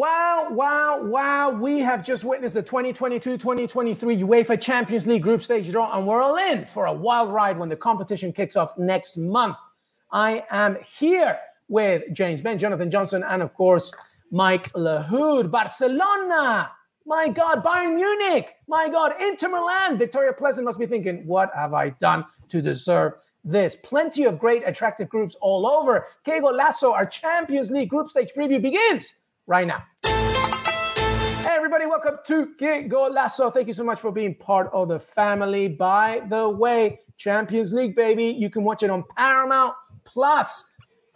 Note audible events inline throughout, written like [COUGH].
Wow, wow, wow. We have just witnessed the 2022 2023 UEFA Champions League group stage draw, and we're all in for a wild ride when the competition kicks off next month. I am here with James Benge, Jonathan Johnson, and of course, Mike Lahoud. Barcelona, my God, Bayern Munich, my God, Inter Milan. Victoria Plzen must be thinking, what have I done to deserve this? Plenty of great, attractive groups all over. Que Golazo, our Champions League group stage preview begins right now. Hey, everybody, welcome to Que Golazo. Thank you so much for being part of the family. By the way, Champions League, baby, you can watch it on Paramount Plus.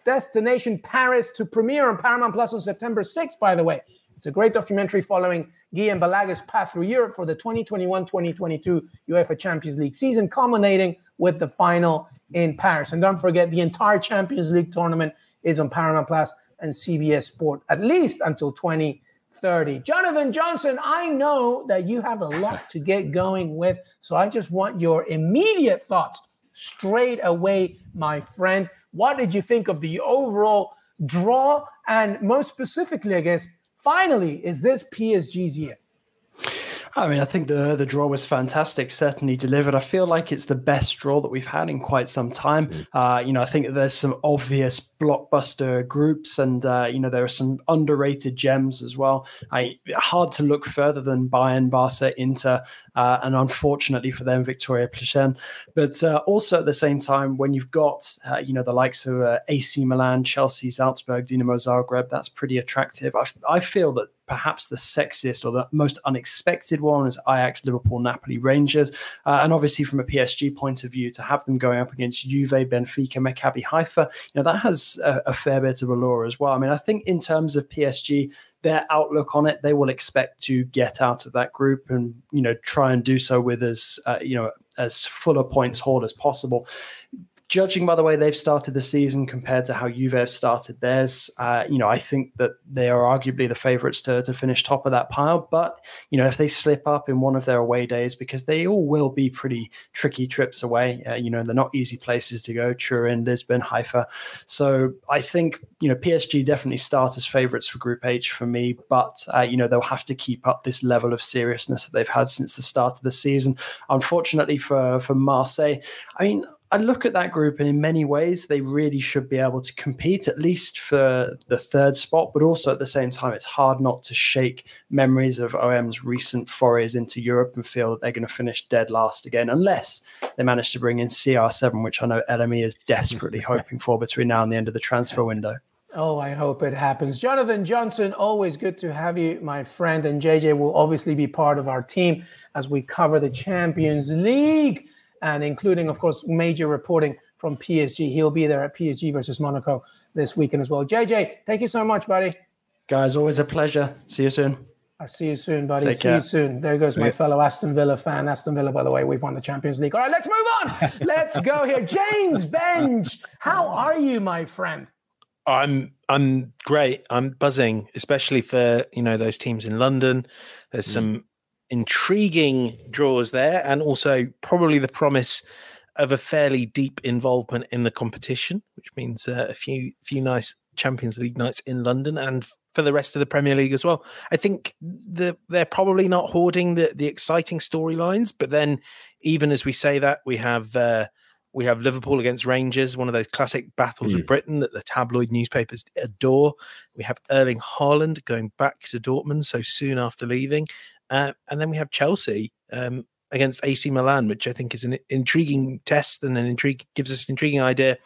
Destination Paris to premiere on Paramount Plus on September 6th, by the way. It's a great documentary following Guillem Balaga's path through Europe for the 2021-2022 UEFA Champions League season, culminating with the final in Paris. And don't forget, the entire Champions League tournament is on Paramount Plus and CBS Sport, at least until 2030. Jonathan Johnson, I know that you have a lot to get going with, so I just want your immediate thoughts straight away, my friend. What did you think of the overall draw? And most specifically, I guess, finally, is this PSG's year? I mean, I think the the draw was fantastic. Certainly delivered. I feel like it's the best draw that we've had in quite some time. Mm. Uh, you know, I think there's some obvious blockbuster groups, and uh, you know there are some underrated gems as well. I hard to look further than Bayern, Barca, Inter, uh, and unfortunately for them, Victoria Plzen. But uh, also at the same time, when you've got uh, you know the likes of uh, AC Milan, Chelsea, Salzburg, Dinamo Zagreb, that's pretty attractive. I, I feel that perhaps the sexiest or the most unexpected one is Ajax, Liverpool, Napoli, Rangers. Uh, and obviously, from a PSG point of view, to have them going up against Juve, Benfica, Maccabi Haifa, you know, that has a, a fair bit of allure as well. I mean, I think in terms of PSG, their outlook on it, they will expect to get out of that group and, you know, try and do so with as, uh, you know, as full a points haul as possible judging by the way they've started the season compared to how Juve have started theirs, uh, you know, I think that they are arguably the favourites to, to finish top of that pile. But, you know, if they slip up in one of their away days, because they all will be pretty tricky trips away, uh, you know, they're not easy places to go, Turin, Lisbon, Haifa. So I think, you know, PSG definitely start as favourites for Group H for me, but, uh, you know, they'll have to keep up this level of seriousness that they've had since the start of the season. Unfortunately for, for Marseille, I mean, I look at that group, and in many ways, they really should be able to compete at least for the third spot. But also at the same time, it's hard not to shake memories of OM's recent forays into Europe and feel that they're going to finish dead last again, unless they manage to bring in CR7, which I know LME is desperately [LAUGHS] hoping for between now and the end of the transfer window. Oh, I hope it happens. Jonathan Johnson, always good to have you, my friend. And JJ will obviously be part of our team as we cover the Champions League and including, of course, major reporting from PSG. He'll be there at PSG versus Monaco this weekend as well. JJ, thank you so much, buddy. Guys, always a pleasure. See you soon. I'll see you soon, buddy. Take see care. you soon. There goes my fellow Aston Villa fan. Aston Villa, by the way, we've won the Champions League. All right, let's move on. [LAUGHS] let's go here. James Benge, how are you, my friend? I'm I'm great. I'm buzzing, especially for you know those teams in London. There's mm. some intriguing draws there, and also probably the promise of a fairly deep involvement in the competition, which means uh, a few few nice Champions League nights in London and for the rest of the Premier League as well. I think the, they're probably not hoarding the the exciting storylines, but then even as we say that, we have uh, we have Liverpool against Rangers, one of those classic battles mm. of Britain that the tabloid newspapers adore. We have Erling Haaland going back to Dortmund so soon after leaving, uh, and then we have Chelsea um, against AC Milan, which I think is an intriguing test and an intrigue gives us an intriguing idea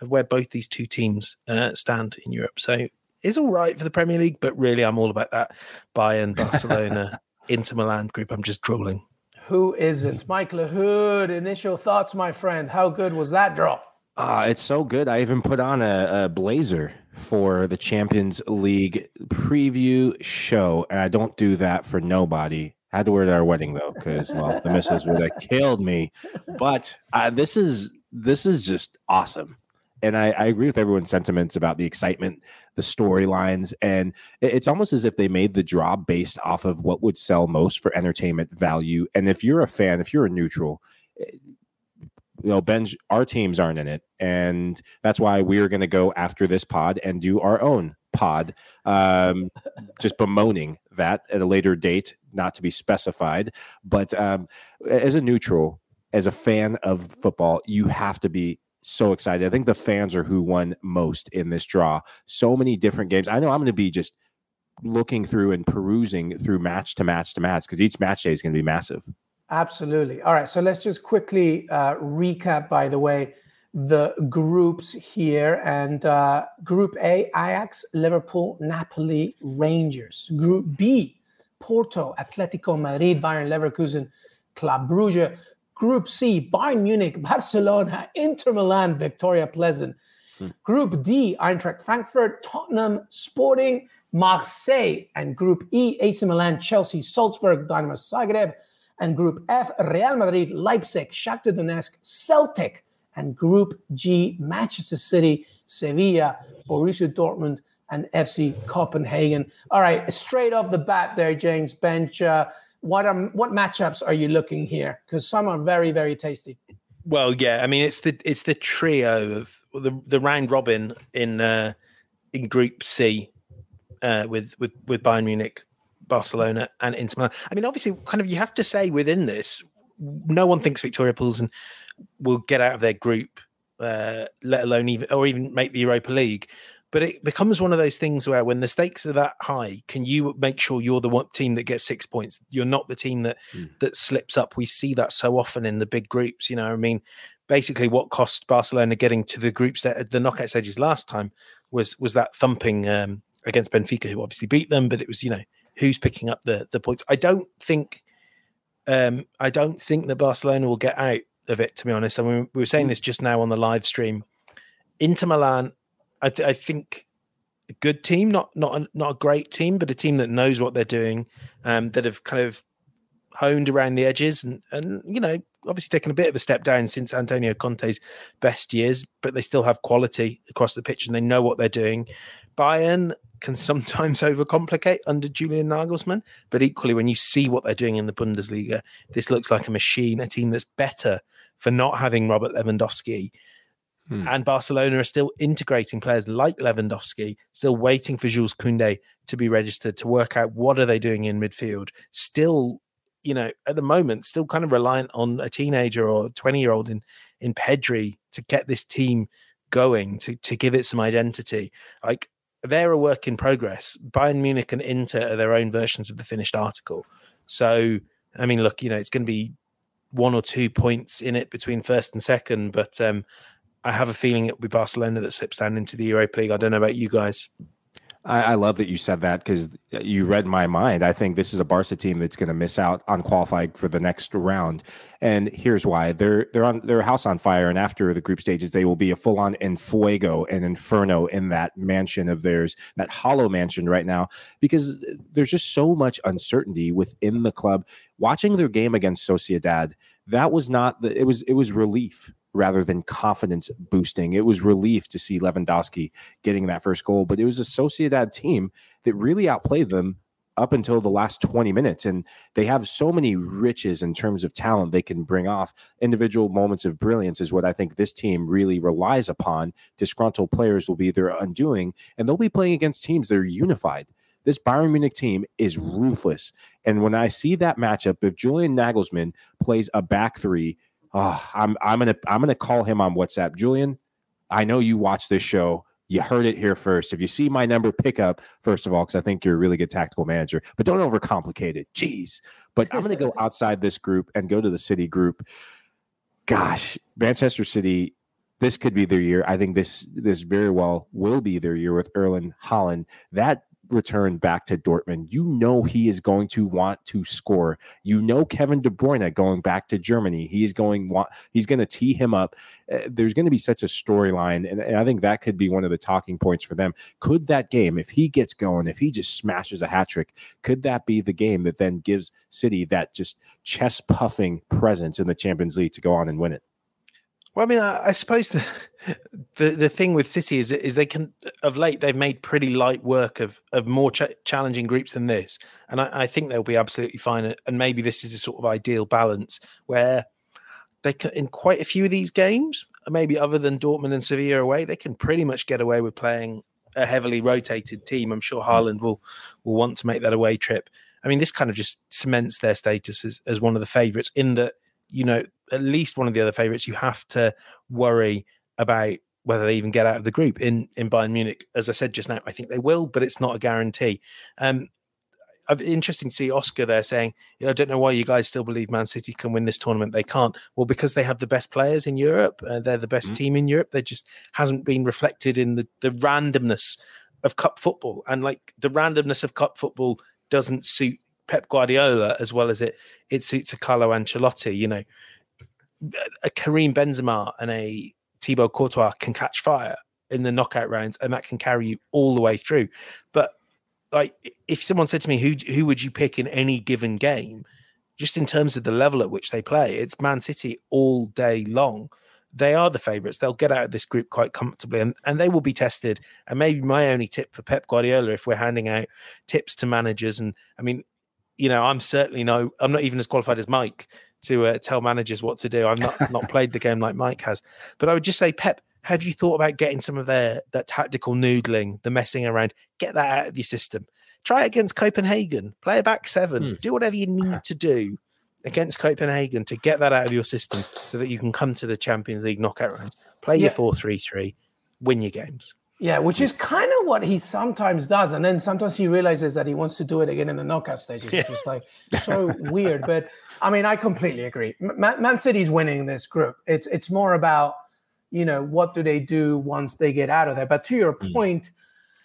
of where both these two teams uh, stand in Europe. So it's all right for the Premier League, but really I'm all about that Bayern, [LAUGHS] Barcelona, Inter Milan group. I'm just drooling. Who isn't? Mike Lahoud, initial thoughts, my friend. How good was that draw? Uh, it's so good. I even put on a, a blazer for the Champions League preview show, and I don't do that for nobody. I had to wear it at our wedding though, because well, the missus would have killed me. But uh, this is this is just awesome, and I, I, agree with everyone's sentiments about the excitement, the storylines, and it's almost as if they made the draw based off of what would sell most for entertainment value. And if you're a fan, if you're a neutral, eh, you know, Benge our teams aren't in it, and that's why we're going to go after this pod and do our own pod, um, [LAUGHS] just bemoaning that at a later date, not to be specified. But um, as a neutral, as a fan of football, you have to be so excited. I think the fans are who won most in this draw. So many different games. I know I'm going to be just looking through and perusing through match to match to match because each match day is going to be massive. Absolutely. All right. So let's just quickly uh, recap, by the way, the groups here. And uh, Group A, Ajax, Liverpool, Napoli, Rangers. Group B, Porto, Atletico Madrid, Bayer Leverkusen, Club Brugge. Group C, Bayern Munich, [LAUGHS] Barcelona, Inter Milan, Victoria Plzen. Hmm. Group D, Eintracht Frankfurt, Tottenham, Sporting, Marseille. And Group E, AC Milan, Chelsea, Salzburg, Dinamo Zagreb. And Group F, Real Madrid, Leipzig, Shakhtar Donetsk, Celtic. And Group G, Manchester City, Sevilla, Borussia Dortmund, and FC Copenhagen. All right, straight off the bat there, James Benge. Uh, what are what matchups are you looking here? Because some are very very tasty. Well, yeah, I mean it's the it's the trio of the the round robin in uh, in Group C uh, with with with Bayern Munich, Barcelona, and Inter Milan. I mean, obviously, kind of you have to say within this, no one thinks Victoria Plzen will get out of their group, uh, let alone even or even make the Europa League but it becomes one of those things where when the stakes are that high can you make sure you're the one team that gets six points you're not the team that mm. that slips up we see that so often in the big groups you know i mean basically what cost barcelona getting to the groups that the knockout stages last time was was that thumping um, against benfica who obviously beat them but it was you know who's picking up the the points i don't think um i don't think that barcelona will get out of it to be honest i mean we were saying hmm. this just now on the live stream inter milan I, th- I think a good team, not not a, not a great team, but a team that knows what they're doing, um, that have kind of honed around the edges, and and you know obviously taken a bit of a step down since Antonio Conte's best years, but they still have quality across the pitch and they know what they're doing. Bayern can sometimes [LAUGHS] overcomplicate under Julian Nagelsmann, but equally when you see what they're doing in the Bundesliga, this looks like a machine, a team that's better for not having Robert Lewandowski Hmm. And Barcelona are still integrating players like Lewandowski, still waiting for Jules Koundé to be registered to work out what are they doing in midfield. Still, you know, at the moment, still kind of reliant on a teenager or 20 year old in in Pedri to get this team going, to to give it some identity. Like they're a work in progress. Bayern Munich and Inter are their own versions of the finished article. So, I mean, look, you know, it's going to be one or two points in it between first and second, but um, I have a feeling it'll be Barcelona that slips down into the Europa League. I don't know about you guys. I, I love that you said that because you read my mind. I think this is a Barca team that's going to miss out on qualifying for the next round, and here's why: they're they're on their house on fire, and after the group stages, they will be a full on enfuego and inferno in that mansion of theirs, that hollow mansion right now, because there's just so much uncertainty within the club. Watching their game against Sociedad, that was not the, it was it was relief rather than confidence boosting. It was relief to see Lewandowski getting that first goal, but it was a Sociedad team that really outplayed them up until the last 20 minutes. And they have so many riches in terms of talent they can bring off. Individual moments of brilliance is what I think this team really relies upon. Disgruntled players will be their undoing, and they'll be playing against teams that are unified. This Bayern Munich team is ruthless. And when I see that matchup, if Julian Nagelsmann plays a back three oh, I'm I'm gonna I'm gonna call him on WhatsApp. Julian, I know you watch this show. You heard it here first. If you see my number, pick up first of all, because I think you're a really good tactical manager. But don't overcomplicate it. Jeez. But I'm gonna go [LAUGHS] outside this group and go to the City group. Gosh, Manchester City. This could be their year. I think this this very well will be their year with Erling Haaland. That return back to Dortmund, you know he is going to want to score. You know Kevin De Bruyne going back to Germany, he is going want he's going to tee him up. Uh, there's going to be such a storyline, and, and, I think that could be one of the talking points for them. Could that game, if he gets going, if he just smashes a hat trick, could that be the game that then gives City that just chest puffing presence in the Champions League to go on and win it? Well, I mean, I, I suppose the, [LAUGHS] the the thing with City is is they can of late they've made pretty light work of of more ch- challenging groups than this, and I, I, think they'll be absolutely fine. And maybe this is a sort of ideal balance where they can in quite a few of these games, maybe other than Dortmund and Sevilla away, they can pretty much get away with playing a heavily rotated team. I'm sure Haaland will will want to make that away trip. I mean, this kind of just cements their status as, as one of the favourites in that you know, at least one of the other favourites, you have to worry about whether they even get out of the group in in Bayern Munich. As I said just now, I think they will, but it's not a guarantee. Um, interesting to see Oscar there saying, "I don't know why you guys still believe Man City can win this tournament. They can't. Well, because they have the best players in Europe. Uh, they're the best mm-hmm. team in Europe. They just hasn't been reflected in the the randomness of cup football. And like the randomness of cup football doesn't suit Pep Guardiola as well as it it suits a Carlo Ancelotti. You know, a Karim Benzema and a Thibaut Courtois can catch fire in the knockout rounds, and that can carry you all the way through. But like, if someone said to me, "Who who would you pick in any given game?" Just in terms of the level at which they play, it's Man City all day long. They are the favourites. They'll get out of this group quite comfortably, and, and they will be tested. And maybe my only tip for Pep Guardiola, if we're handing out tips to managers, and I mean, you know, I'm certainly no, I'm not even as qualified as Mike to uh, tell managers what to do. I've not not [LAUGHS] played the game like Mike has, but I would just say, Pep, have you thought about getting some of their that tactical noodling, the messing around? Get that out of your system. Try it against Copenhagen. Play a back seven. Hmm. Do whatever you need to do against Copenhagen to get that out of your system, so that you can come to the Champions League knockout rounds. Play yeah. your four three three, win your games. Yeah, which is kind of what he sometimes does, and then sometimes he realizes that he wants to do it again in the knockout stages, which is like so weird. But I mean, I completely agree. Man, Man City's winning this group. It's it's more about you know what do they do once they get out of there. But to your mm. point,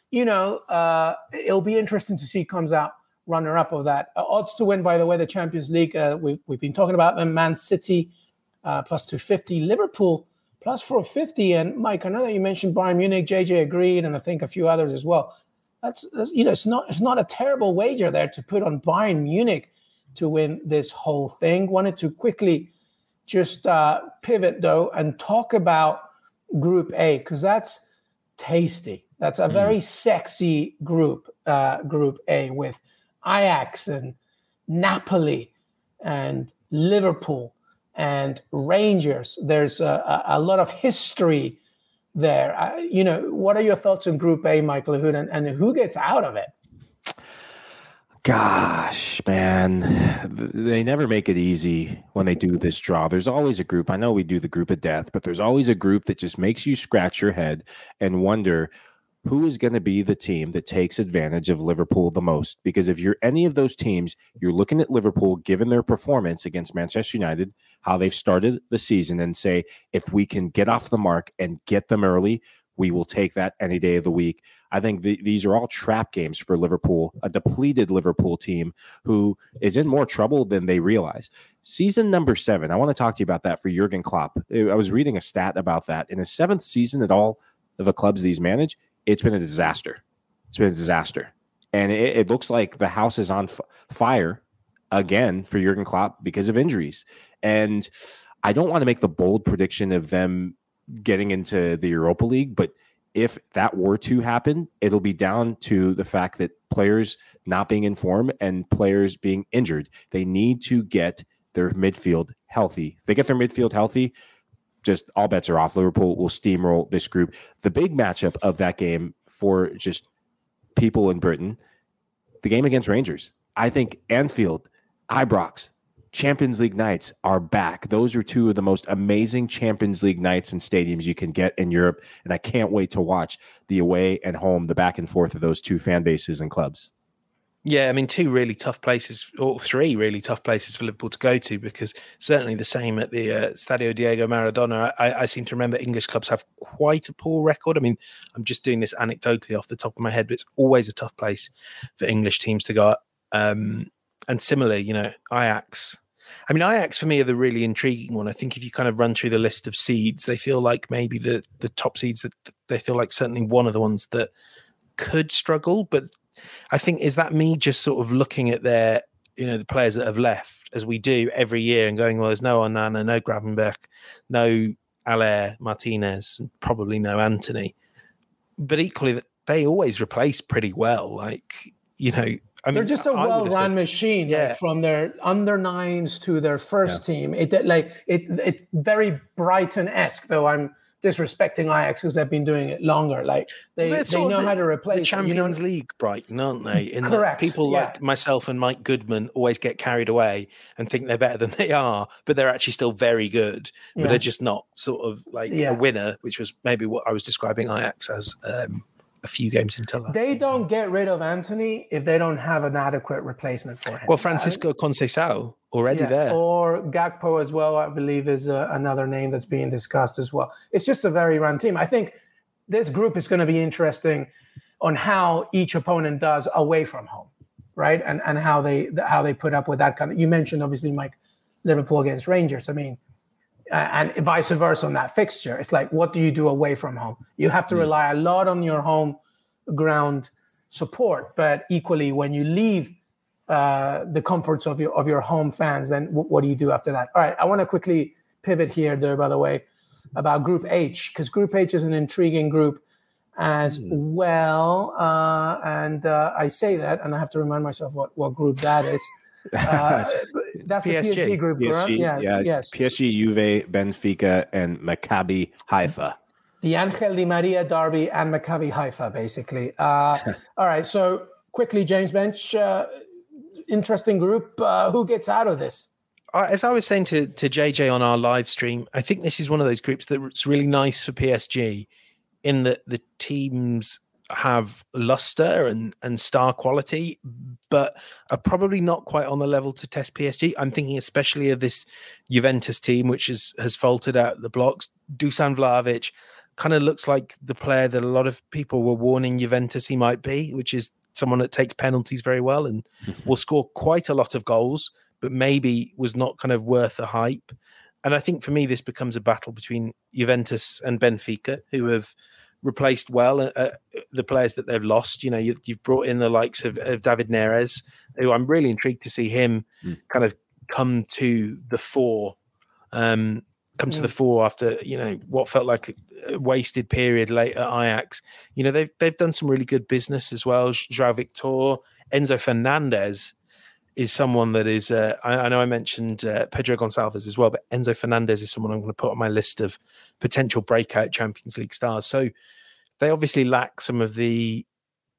you know, uh, it'll be interesting to see comes out runner up of that. Uh, odds to win, by the way, the Champions League. Uh, we've we've been talking about them. Man City uh, plus two fifty, Liverpool plus 450. And Mike, I know that you mentioned Bayern Munich, JJ agreed, and I think a few others as well. That's, that's, you know, it's not it's not a terrible wager there to put on Bayern Munich to win this whole thing. Wanted to quickly just uh, pivot though and talk about Group A because that's tasty. That's a mm. very sexy group, uh, Group A with Ajax and Napoli and Liverpool and Rangers. There's a, a lot of history there. You know, what are your thoughts on Group A, Michael Lahoud, and, and who gets out of it? Gosh, man, they never make it easy when they do this draw. There's always a group. I know we do the group of death, but there's always a group that just makes you scratch your head and wonder who is going to be the team that takes advantage of Liverpool the most? Because if you're any of those teams, you're looking at Liverpool given their performance against Manchester United, how they've started the season, and say, if we can get off the mark and get them early, We will take that any day of the week. I think the, these are all trap games for Liverpool, a depleted Liverpool team who is in more trouble than they realize. Season number seven, I want to talk to you about that for Jurgen Klopp. I was reading a stat about that. In his seventh season at all of the clubs that he's managed, it's been a disaster. It's been a disaster. And it, it looks like the house is on f- fire again for Jurgen Klopp because of injuries. And I don't want to make the bold prediction of them getting into the Europa League, but if that were to happen, it'll be down to the fact that players not being in form and players being injured. They need to get their midfield healthy. If they get their midfield healthy, just all bets are off. Liverpool will steamroll this group. The big matchup of that game for just people in Britain, the game against Rangers. I think Anfield, Ibrox, Champions League nights are back. Those are two of the most amazing Champions League nights and stadiums you can get in Europe. And I can't wait to watch the away and home, the back and forth of those two fan bases and clubs. Yeah, I mean, two really tough places, or three really tough places for Liverpool to go to, because certainly the same at the uh, Stadio Diego Maradona. I, I, seem to remember English clubs have quite a poor record. I mean, I'm just doing this anecdotally off the top of my head, but it's always a tough place for English teams to go. Um, and similarly, you know, Ajax. I mean, Ajax for me are the really intriguing one. I think if you kind of run through the list of seeds, they feel like maybe the the top seeds that they feel like certainly one of the ones that could struggle. But I think is that me just sort of looking at their, you know, the players that have left as we do every year and going, well, there's no Onana, no Gravenberch, no Haller, Martinez, and probably no Antony But equally, they always replace pretty well. Like, you know, I mean, they're just a well-run machine, yeah. Like from their under nines to their first yeah. team. It like it it very Brighton-esque, though I'm disrespecting Ajax because they've been doing it longer. Like they, they know the, how to replace the Champions you know? League, Brighton, aren't they? In Correct. people yeah. like myself and Mike Goodman always get carried away and think they're better than [LAUGHS] they are, but they're actually still very good. But yeah. they're just not sort of like yeah. a winner, which was maybe what I was describing Ajax as. Um, a few games into last. They season. don't get rid of Antony if they don't have an adequate replacement for him. Well, Francisco? Conceição already yeah. there, or Gakpo as well. I believe is uh, another name that's being discussed as well. It's just a very run team. I think this group is going to be interesting on how each opponent does away from home, right? And and how they how they put up with that kind of. You mentioned obviously Mike Liverpool against Rangers. I mean and vice versa on that fixture. It's like, what do you do away from home? You have to mm. rely a lot on your home ground support, but equally, when you leave uh, the comforts of your of your home fans, then w- what do you do after that? All right, I want to quickly pivot here, there, by the way, about Group H because Group H is an intriguing group as mm. well, uh, and uh, I say that, and I have to remind myself what what group that is. [LAUGHS] Uh, that's PSG. the PSG group, PSG, Yeah, yeah, yes. PSG, Juve, Benfica, and Maccabi Haifa. The Angel Di Maria derby and Maccabi Haifa, basically. Uh, [LAUGHS] all right, so quickly, James Benge, uh, interesting group. Uh, who gets out of this? As I was saying to, to JJ on our live stream, I think this is one of those groups that's really nice for PSG in that the teams have luster and and star quality, but are probably not quite on the level to test PSG. I'm thinking especially of this Juventus team, which is, has faltered out the blocks. Dusan Vlahovic kind of looks like the player that a lot of people were warning Juventus he might be, which is someone that takes penalties very well and [LAUGHS] will score quite a lot of goals, but maybe was not kind of worth the hype. And I think for me, this becomes a battle between Juventus and Benfica, who have replaced well uh, uh, the players that they've lost. You know, you, have brought in the likes of, of, David Neres, who I'm really intrigued to see him mm. kind of come to the fore, um, come mm. to the fore after you know what felt like a wasted period late at Ajax. You know, they've they've done some really good business as well. Joao Victor, Enzo Fernandez is someone that is. Uh, I, I, know I mentioned uh, Pedro Gonçalves as well, but Enzo Fernandez is someone I'm going to put on my list of potential breakout Champions League stars. So they obviously lack some of the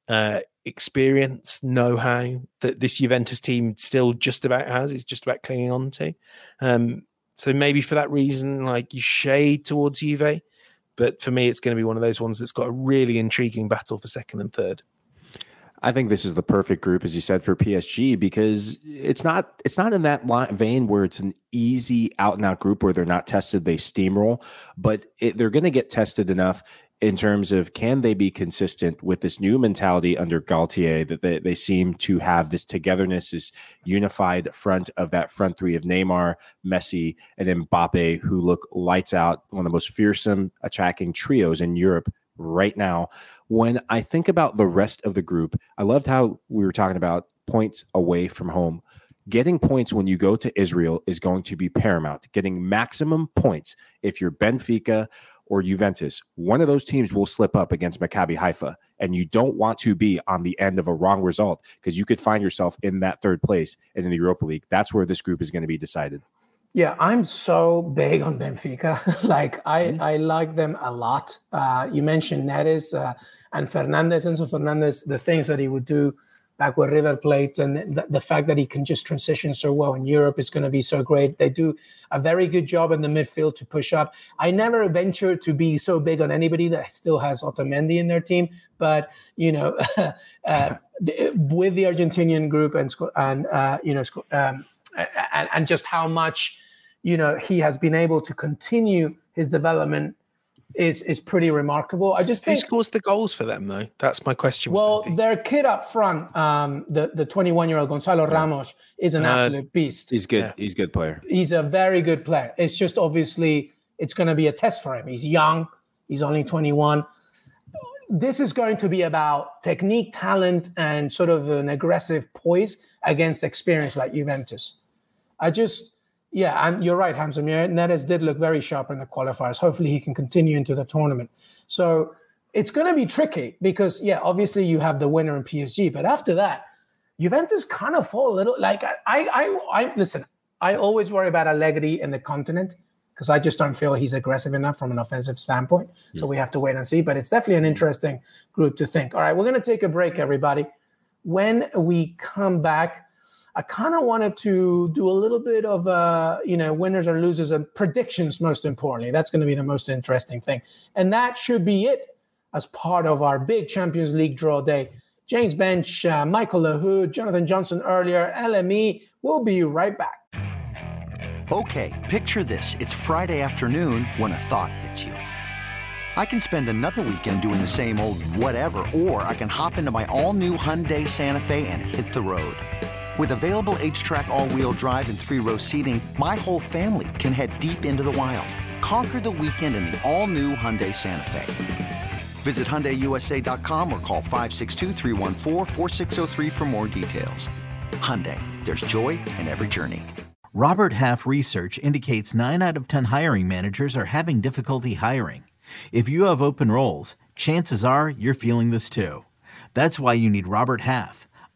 uh, experience, know-how that this Juventus team still just about has. It's just about clinging on to. Um, so maybe for that reason, like you shade towards Juve, but for me, it's going to be one of those ones that's got a really intriguing battle for second and third. I think this is the perfect group, as you said, for PSG because it's not it's not in that vein where it's an easy out and out group where they're not tested, they steamroll, but it, they're going to get tested enough in terms of can they be consistent with this new mentality under Galtier that they, they seem to have this togetherness, this unified front of that front three of Neymar, Messi, and Mbappe, who look lights out, one of the most fearsome attacking trios in Europe right now. When I think about the rest of the group, I loved how we were talking about points away from home. Getting points when you go to Israel is going to be paramount. Getting maximum points if you're Benfica or Juventus, one of those teams will slip up against Maccabi Haifa. And you don't want to be on the end of a wrong result because you could find yourself in that third place and in the Europa League. That's where this group is going to be decided. Yeah, I'm so big on Benfica. [LAUGHS] like I, mm-hmm. I like them a lot. Uh, you mentioned Neres uh, and Fernandez, Enzo Fernandez, the things that he would do back with River Plate, and the, the, fact that he can just transition so well in Europe is going to be so great. They do a very good job in the midfield to push up. I never venture to be so big on anybody that still has Otamendi in their team, but you know, [LAUGHS] uh, [LAUGHS] with the Argentinian group and and uh, you know, um, and, and just how much you know he has been able to continue his development is is pretty remarkable. I just think who scores the goals for them though. That's my question. Well, their kid up front, um, the the 21 year old Gonzalo Ramos, is an uh, absolute beast. He's good. Yeah. He's a good player. He's a very good player. It's just obviously it's going to be a test for him. He's young. He's only 21. This is going to be about technique, talent, and sort of an aggressive poise against experience like Juventus. I just yeah, and you're right, Hamza. Neres did look very sharp in the qualifiers. Hopefully, he can continue into the tournament. So it's going to be tricky because, yeah, obviously you have the winner in PSG, but after that, Juventus kind of fall a little. Like I, I, I listen. I always worry about Allegri in the continent because I just don't feel he's aggressive enough from an offensive standpoint. So hmm. we have to wait and see. But it's definitely an interesting group to think. All right, we're going to take a break, everybody. When we come back. I kind of wanted to do a little bit of, uh, you know, winners or losers and predictions, most importantly. That's going to be the most interesting thing. And that should be it as part of our big Champions League draw day. James Benge, uh, Michael Lahoud, Jonathan Johnson earlier, LME. We'll be right back. Okay, picture this. It's Friday afternoon when a thought hits you. I can spend another weekend doing the same old whatever, or I can hop into my all new Hyundai Santa Fe and hit the road. With available HTRAC all-wheel drive and three-row seating, my whole family can head deep into the wild. Conquer the weekend in the all-new Hyundai Santa Fe. Visit HyundaiUSA.com or call 562 for more details. Hyundai, there's joy in every journey. Robert Half research indicates 9 out of 10 hiring managers are having difficulty hiring. If you have open roles, chances are you're feeling this too. That's why you need Robert Half.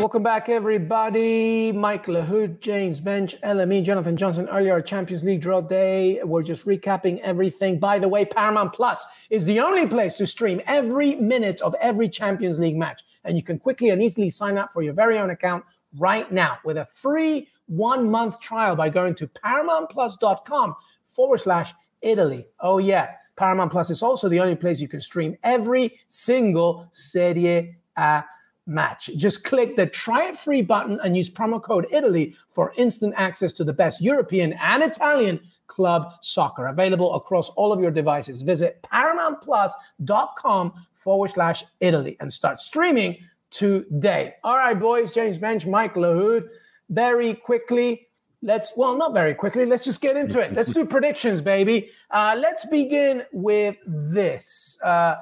Welcome back, everybody. Mike Lahoud, James Benge, LME, Jonathan Johnson. Earlier, Champions League draw day. We're just recapping everything. By the way, Paramount Plus is the only place to stream every minute of every Champions League match. And you can quickly and easily sign up for your very own account right now with a free one month trial by going to paramountplus.com forward slash Italy. Oh, yeah. Paramount Plus is also the only place you can stream every single Serie A match. Just click the try it free button and use promo code Italy for instant access to the best European and Italian club soccer available across all of your devices. Visit paramountplus.com forward slash Italy and start streaming today. All right, boys, James Benge, Mike Lahoud. Very quickly, let's, well, not very quickly, let's just get into it. Let's do [LAUGHS] predictions, baby. Uh, let's begin with this. Uh,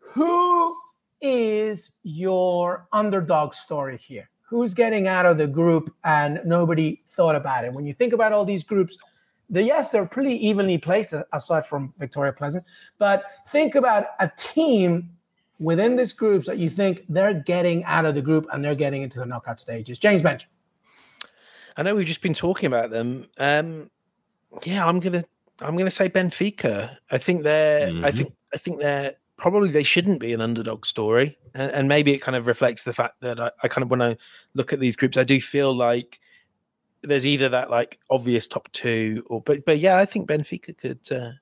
who is your underdog story here? Who's getting out of the group and nobody thought about it? When you think about all these groups, the yes, they're pretty evenly placed aside from Victoria Plzen. But think about a team within this groups that you think they're getting out of the group and they're getting into the knockout stages. James Benge. I know we've just been talking about them. Um, yeah, I'm gonna I'm gonna say Benfica. I think they're mm-hmm. I think I think they're probably they shouldn't be an underdog story. And, and maybe it kind of reflects the fact that I, I kind of when I look at these groups, I do feel like there's either that like obvious top two, or but but yeah, I think Benfica could uh,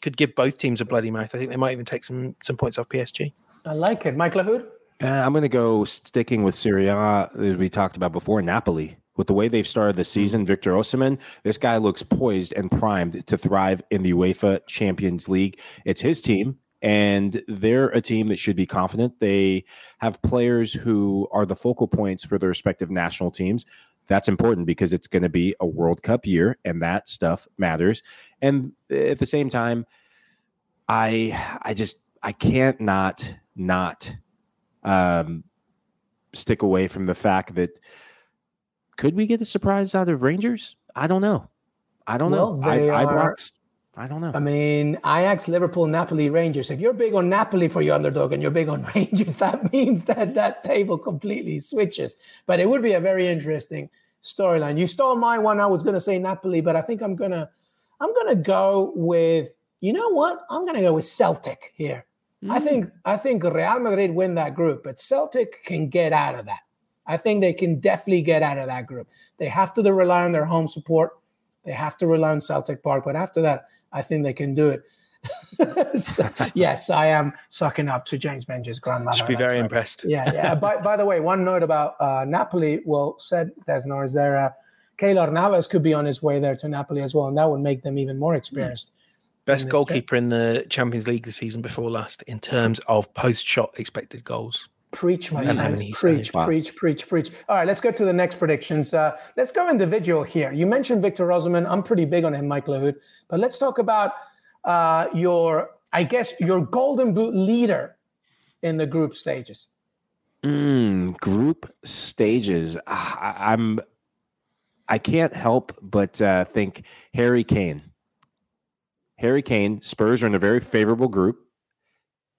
could give both teams a bloody mouth. I think they might even take some some points off PSG. I like it, Mike Lahoud. Uh, I'm going to go sticking with Serie A, as we talked about before, Napoli. With the way they've started the season, Victor Osimhen, this guy looks poised and primed to thrive in the UEFA Champions League. It's his team, and they're a team that should be confident. They have players who are the focal points for their respective national teams. That's important because it's going to be a World Cup year, and that stuff matters. And at the same time, I I just I can't not not um, stick away from the fact that could we get a surprise out of Rangers? I don't know. I don't Well, know. I, are- Ibrox, I don't know. I mean, Ajax, Liverpool, Napoli, Rangers. If you're big on Napoli for your underdog and you're big on [LAUGHS] Rangers, that means that that table completely switches. But it would be a very interesting storyline. You stole my one. I was going to say Napoli, but I think I'm gonna I'm gonna go with you know what? I'm gonna go with Celtic here. I mm. think I think Real Madrid win that group, but Celtic can get out of that. I think they can definitely get out of that group. They have to rely on their home support. They have to rely on Celtic Park, but after that, I think they can do it. [LAUGHS] So, [LAUGHS] yes, I am sucking up to James Benge's grandmother. Should be very right. impressed. Yeah, yeah. by, by the way, one note about uh, Napoli. Well, said Desnor is there. Uh, Keylor Navas could be on his way there to Napoli as well, and that would make them even more experienced. Best in goalkeeper in the Champions League the season before last in terms of post shot expected goals. Preach, my And friend. many he's Preach, saved. Wow. preach, preach, preach. All right, let's go to the next predictions. Uh, let's go individual here. You mentioned Victor Osimhen. I'm pretty big on him, Mike Lahoud. But let's talk about uh, your, I guess, your golden boot leader in the group stages. Mm, group stages. Ah, I, I'm. I can't help but uh, think Harry Kane. Harry Kane. Spurs are in a very favorable group.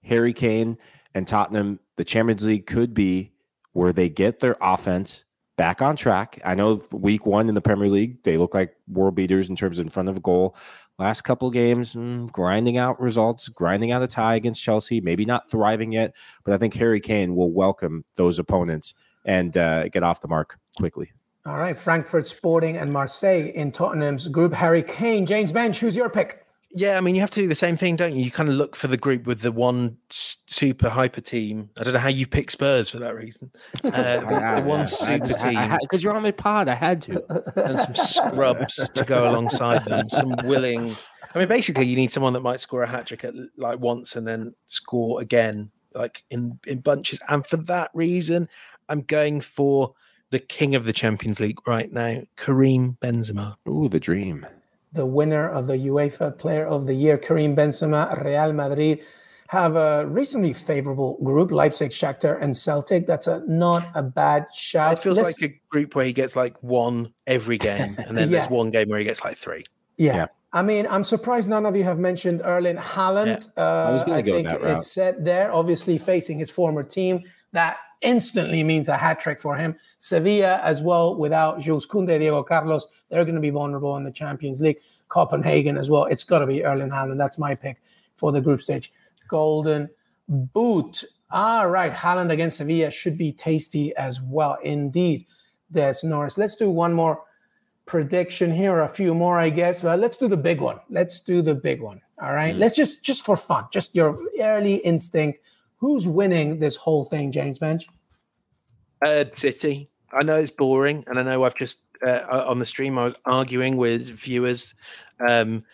Harry Kane and Tottenham. The Champions League could be where they get their offense back on track. I know week one in the Premier League, they look like world beaters in terms of in front of goal. Last couple games, mm, grinding out results, grinding out a tie against Chelsea, maybe not thriving yet, but I think Harry Kane will welcome those opponents and uh, get off the mark quickly. All right, Frankfurt Sporting and Marseille in Tottenham's group. Harry Kane, James Benge, who's your pick? Yeah, I mean, you have to do the same thing, don't you? You kind of look for the group with the one super hyper team. I don't know how you pick Spurs for that reason. [LAUGHS] Uh, the, the one super team because you're on the pod. I had to. and some scrubs to go alongside them. Some willing. I mean, basically, you need someone that might score a hat trick at like once and then score again, like in in bunches. And for that reason, I'm going for the king of the Champions League right now, Karim Benzema. Oh, the dream. The winner of the UEFA Player of the Year, Karim Benzema, Real Madrid, have a reasonably favorable group: Leipzig, Shakhtar, and Celtic. That's a not a bad shout. It feels Let's- like a group where he gets like one every game, and then [LAUGHS] there's one game where he gets like three. yeah. Yeah. I mean, I'm surprised none of you have mentioned Erling Haaland. Uh, was gonna go think that route. it's set there, obviously facing his former team. That instantly means a hat trick for him. Sevilla as well, without Jules Koundé, Diego Carlos, they're going to be vulnerable in the Champions League. Copenhagen as well. It's got to be Erling Haaland. That's my pick for the group stage. Golden boot. All right, Haaland against Sevilla should be tasty as well. Indeed, Des Norris. Let's do one more prediction here, a few more, I guess. Well, let's do the big one. Let's do the big one. All right. Mm. Let's just just for fun, just your early instinct. Who's winning this whole thing, James Benge? Uh, City. I know it's boring, and I know I've just uh, on the stream I was arguing with viewers. Um,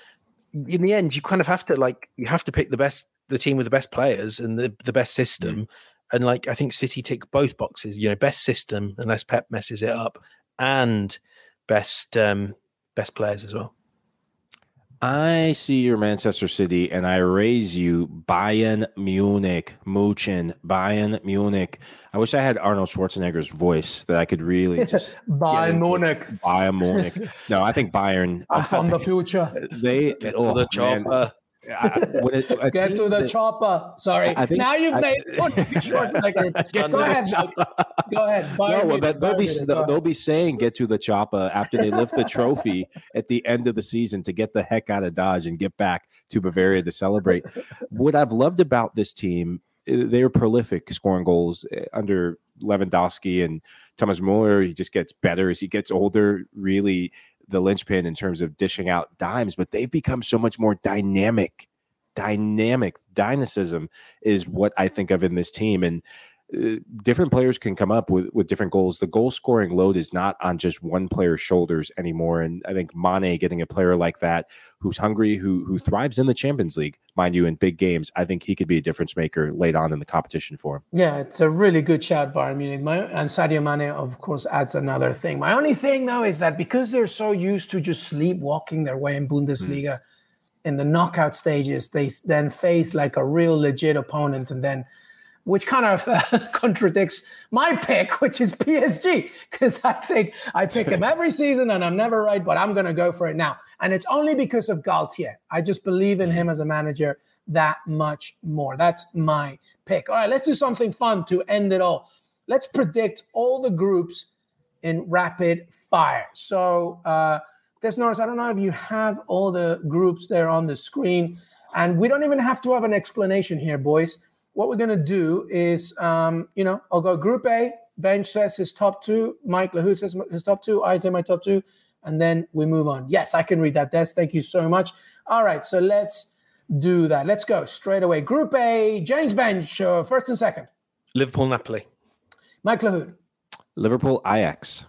in the end, you kind of have to like you have to pick the best, the team with the best players and the the best system. And like I think City tick both boxes. You know, best system unless Pep messes it up, and best um, best players as well. I see your Manchester City and I raise you Bayern Munich, München, Bayern Munich. I wish I had Arnold Schwarzenegger's voice that I could really [LAUGHS] just Bayern. Munich. Bayern Munich. No, I think Bayern. [LAUGHS] I'm from the [LAUGHS] future. They Get oh, to the oh, man. chopper. I- when it- a [LAUGHS] Get to the that- chopper. Sorry. I think- now you've I- made Schwarzenegger. [LAUGHS] [LAUGHS] Get Go to the ahead. Go ahead. Bayern No, well, that, they'll be go they'll, ahead. they'll be saying get to the chopper after they lift the trophy at the end of the season to get the heck out of Dodge and get back to Bavaria to celebrate. what I've loved about this team they were prolific scoring goals uh, under Lewandowski and Thomas Muller. He just gets better as he gets older. Really, the linchpin in terms of dishing out dimes, but they've become so much more dynamic. Dynamic dynamism is what I think of in this team, and uh, different players can come up with, with different goals. The goal scoring load is not on just one player's shoulders anymore. And I think Mane getting a player like that who's hungry, who who thrives in the Champions League, mind you, in big games, I think he could be a difference maker late on in the competition for him. Yeah, it's a really good shout, Bayern Munich. My, and Sadio Mane, of course, adds another thing. My only thing though is that because they're so used to just sleepwalking their way in Bundesliga. Mm. In the knockout stages, they then face like a real legit opponent, and then which kind of uh, [LAUGHS] contradicts my pick, which is PSG, because I think I pick him every season and I'm never right, but I'm going to go for it now. And it's only because of Galtier. I just believe in him as a manager that much more. That's my pick. All right, let's do something fun to end it all. Let's predict all the groups in rapid fire. So, uh, Des Norris, I don't know if you have all the groups there on the screen. And we don't even have to have an explanation here, boys what we're going to do is, um, you know, I'll go Group A. Benge says his top two. Mike Lahoud says his top two. I say my top two, and then we move on. Yes, I can read that. Des, thank you so much. All right, so let's do that. Let's go straight away. Group A. James Benge, uh, first and second. Liverpool, Napoli. Mike Lahoud. Liverpool, Ajax.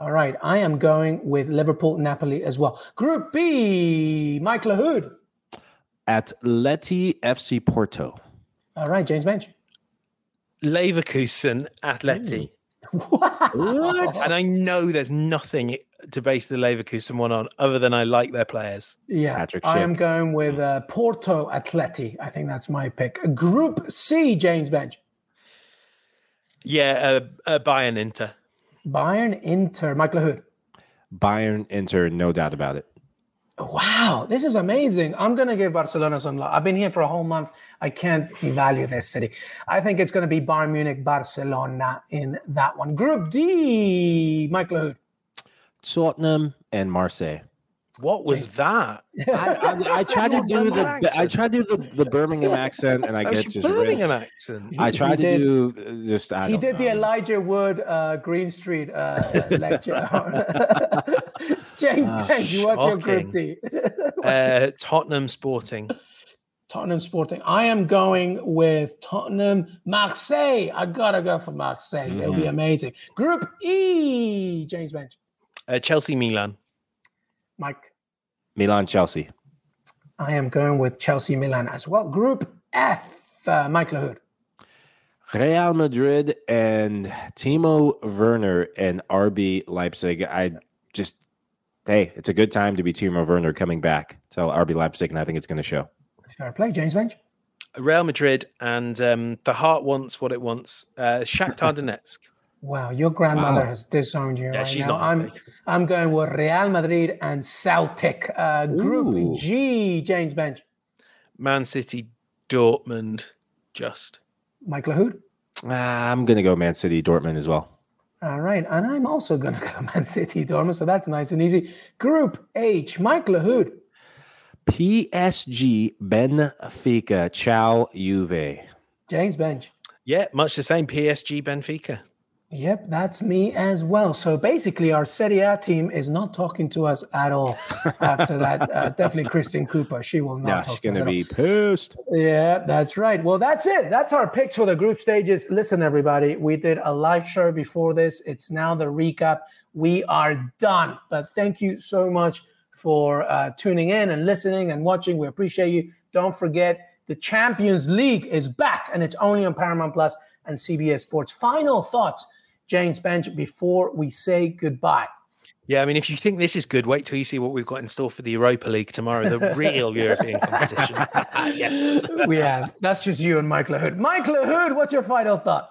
All right, I am going with Liverpool, Napoli as well. Group B. Mike Lahoud. Atleti FC Porto. All right, James Benge. Leverkusen Atleti. [LAUGHS] What? And I know there's nothing to base the Leverkusen one on other than I like their players. Yeah, Patrick I am going with uh, Porto Atleti. I think that's my pick. Group C, James Benge. Yeah, uh, uh, Bayern Inter. Bayern Inter. Mike Lahoud. Bayern Inter, no doubt about it. Wow, this is amazing. I'm going to give Barcelona some love. I've been here for a whole month. I can't devalue this city. I think it's going to be Bayern Munich, Barcelona in that one. Group D, Mike Lahoud. Tottenham and Marseille. What was that? [LAUGHS] I, I, I tried to do the I tried to do the, the Birmingham accent and I That's get your just Birmingham rinsed. accent. I He- tried he to did- do uh, just I He don't did the. Elijah Wood uh, Green Street uh, [LAUGHS] lecture. [LAUGHS] James Ah, Benge, what's your group shocking. D? Uh, Tottenham Sporting. Tottenham Sporting. I am going with Tottenham Marseille. I gotta go for Marseille. It'll Mm-hmm. be amazing. Group E, James Benge. Uh, Chelsea Milan. Mike. Milan Chelsea. I am going with Chelsea Milan as well. Group F, uh, Mike Lahoud. Real Madrid and Timo Werner and RB Leipzig. I just hey, it's a good time to be Timo Werner coming back to RB Leipzig, and I think it's going to show. Fair play, James Benge. Real Madrid and um, the heart wants what it wants. Uh, Shakhtar [LAUGHS] Donetsk. Wow, your grandmother Wow. has disowned you. Yeah, right she's now. not I'm. I'm going with Real Madrid and Celtic. Uh, group Ooh. G, James Benge. Man City Dortmund. Just. Mike Lahoud. Ah, I'm going to go Man City, Dortmund as well. All right, and I'm also going to go [LAUGHS] Man City Dortmund, so that's nice and easy. Group H, Mike Lahoud. PSG Benfica. Ciao Juve. James Benge. Yeah, much the same. PSG Benfica. Yep, that's me as well. So basically, our Serie A team is not talking to us at all [LAUGHS] after that. Uh, definitely Kristen Cooper. She will not Yeah, talk she's going to be pissed. Yeah, that's right. Well, that's it. That's our picks for the group stages. Listen, everybody, we did a live show before this. It's now the recap. We are done. But thank you so much for uh, tuning in and listening and watching. We appreciate you. Don't forget, the Champions League is back and it's only on Paramount Plus and CBS Sports. Final thoughts, James Benge, before we say goodbye. Yeah, I mean, if you think this is good, wait till you see what we've got in store for the Europa League tomorrow, the real [LAUGHS] European competition. [LAUGHS] yes. we have. That's just you and Mike Lahoud. Mike Lahoud, what's your final thought?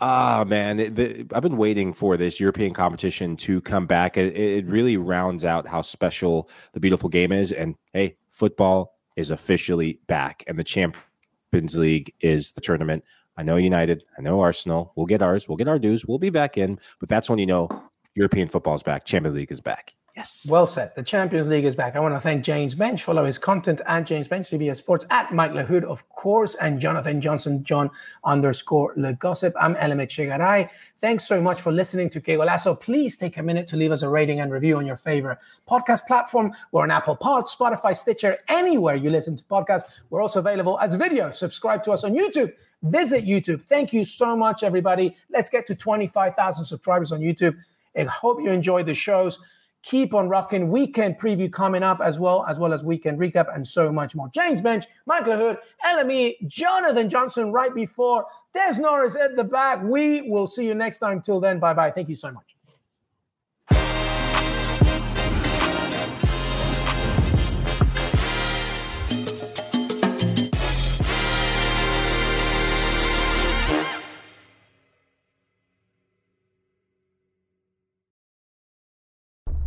Ah, man, it- the, I've been waiting for this European competition to come back. It, it really rounds out how special the beautiful game is. And hey, football is officially back, and the Champions League is the tournament. I know United, I know Arsenal. We'll get ours, we'll get our dues, we'll be back in. But that's when you know European football is back. Champions League is back. Yes. Well said. The Champions League is back. I want to thank James Benge. Follow his content at James Benge, CBS Sports, at Mike Lahoud, of course, and Jonathan Johnson, John underscore Le Gossip. I'm LM Echegaray. Thanks so much for listening to Que. Please take a minute to leave us a rating and review on your favorite podcast platform. We're on Apple Pod, Spotify, Stitcher, anywhere you listen to podcasts. We're also available as video. Subscribe to us on YouTube. Visit YouTube. Thank you so much, everybody. Let's get to 25,000 subscribers on YouTube. I hope you enjoyed the shows keep on rocking. Weekend preview coming up as well, as well as weekend recap and so much more. James Benge, Mike Lahoud, LME, Jonathan Johnson right before, Des Norris at the back. We will see you next time. Till then, bye bye. Thank you so much.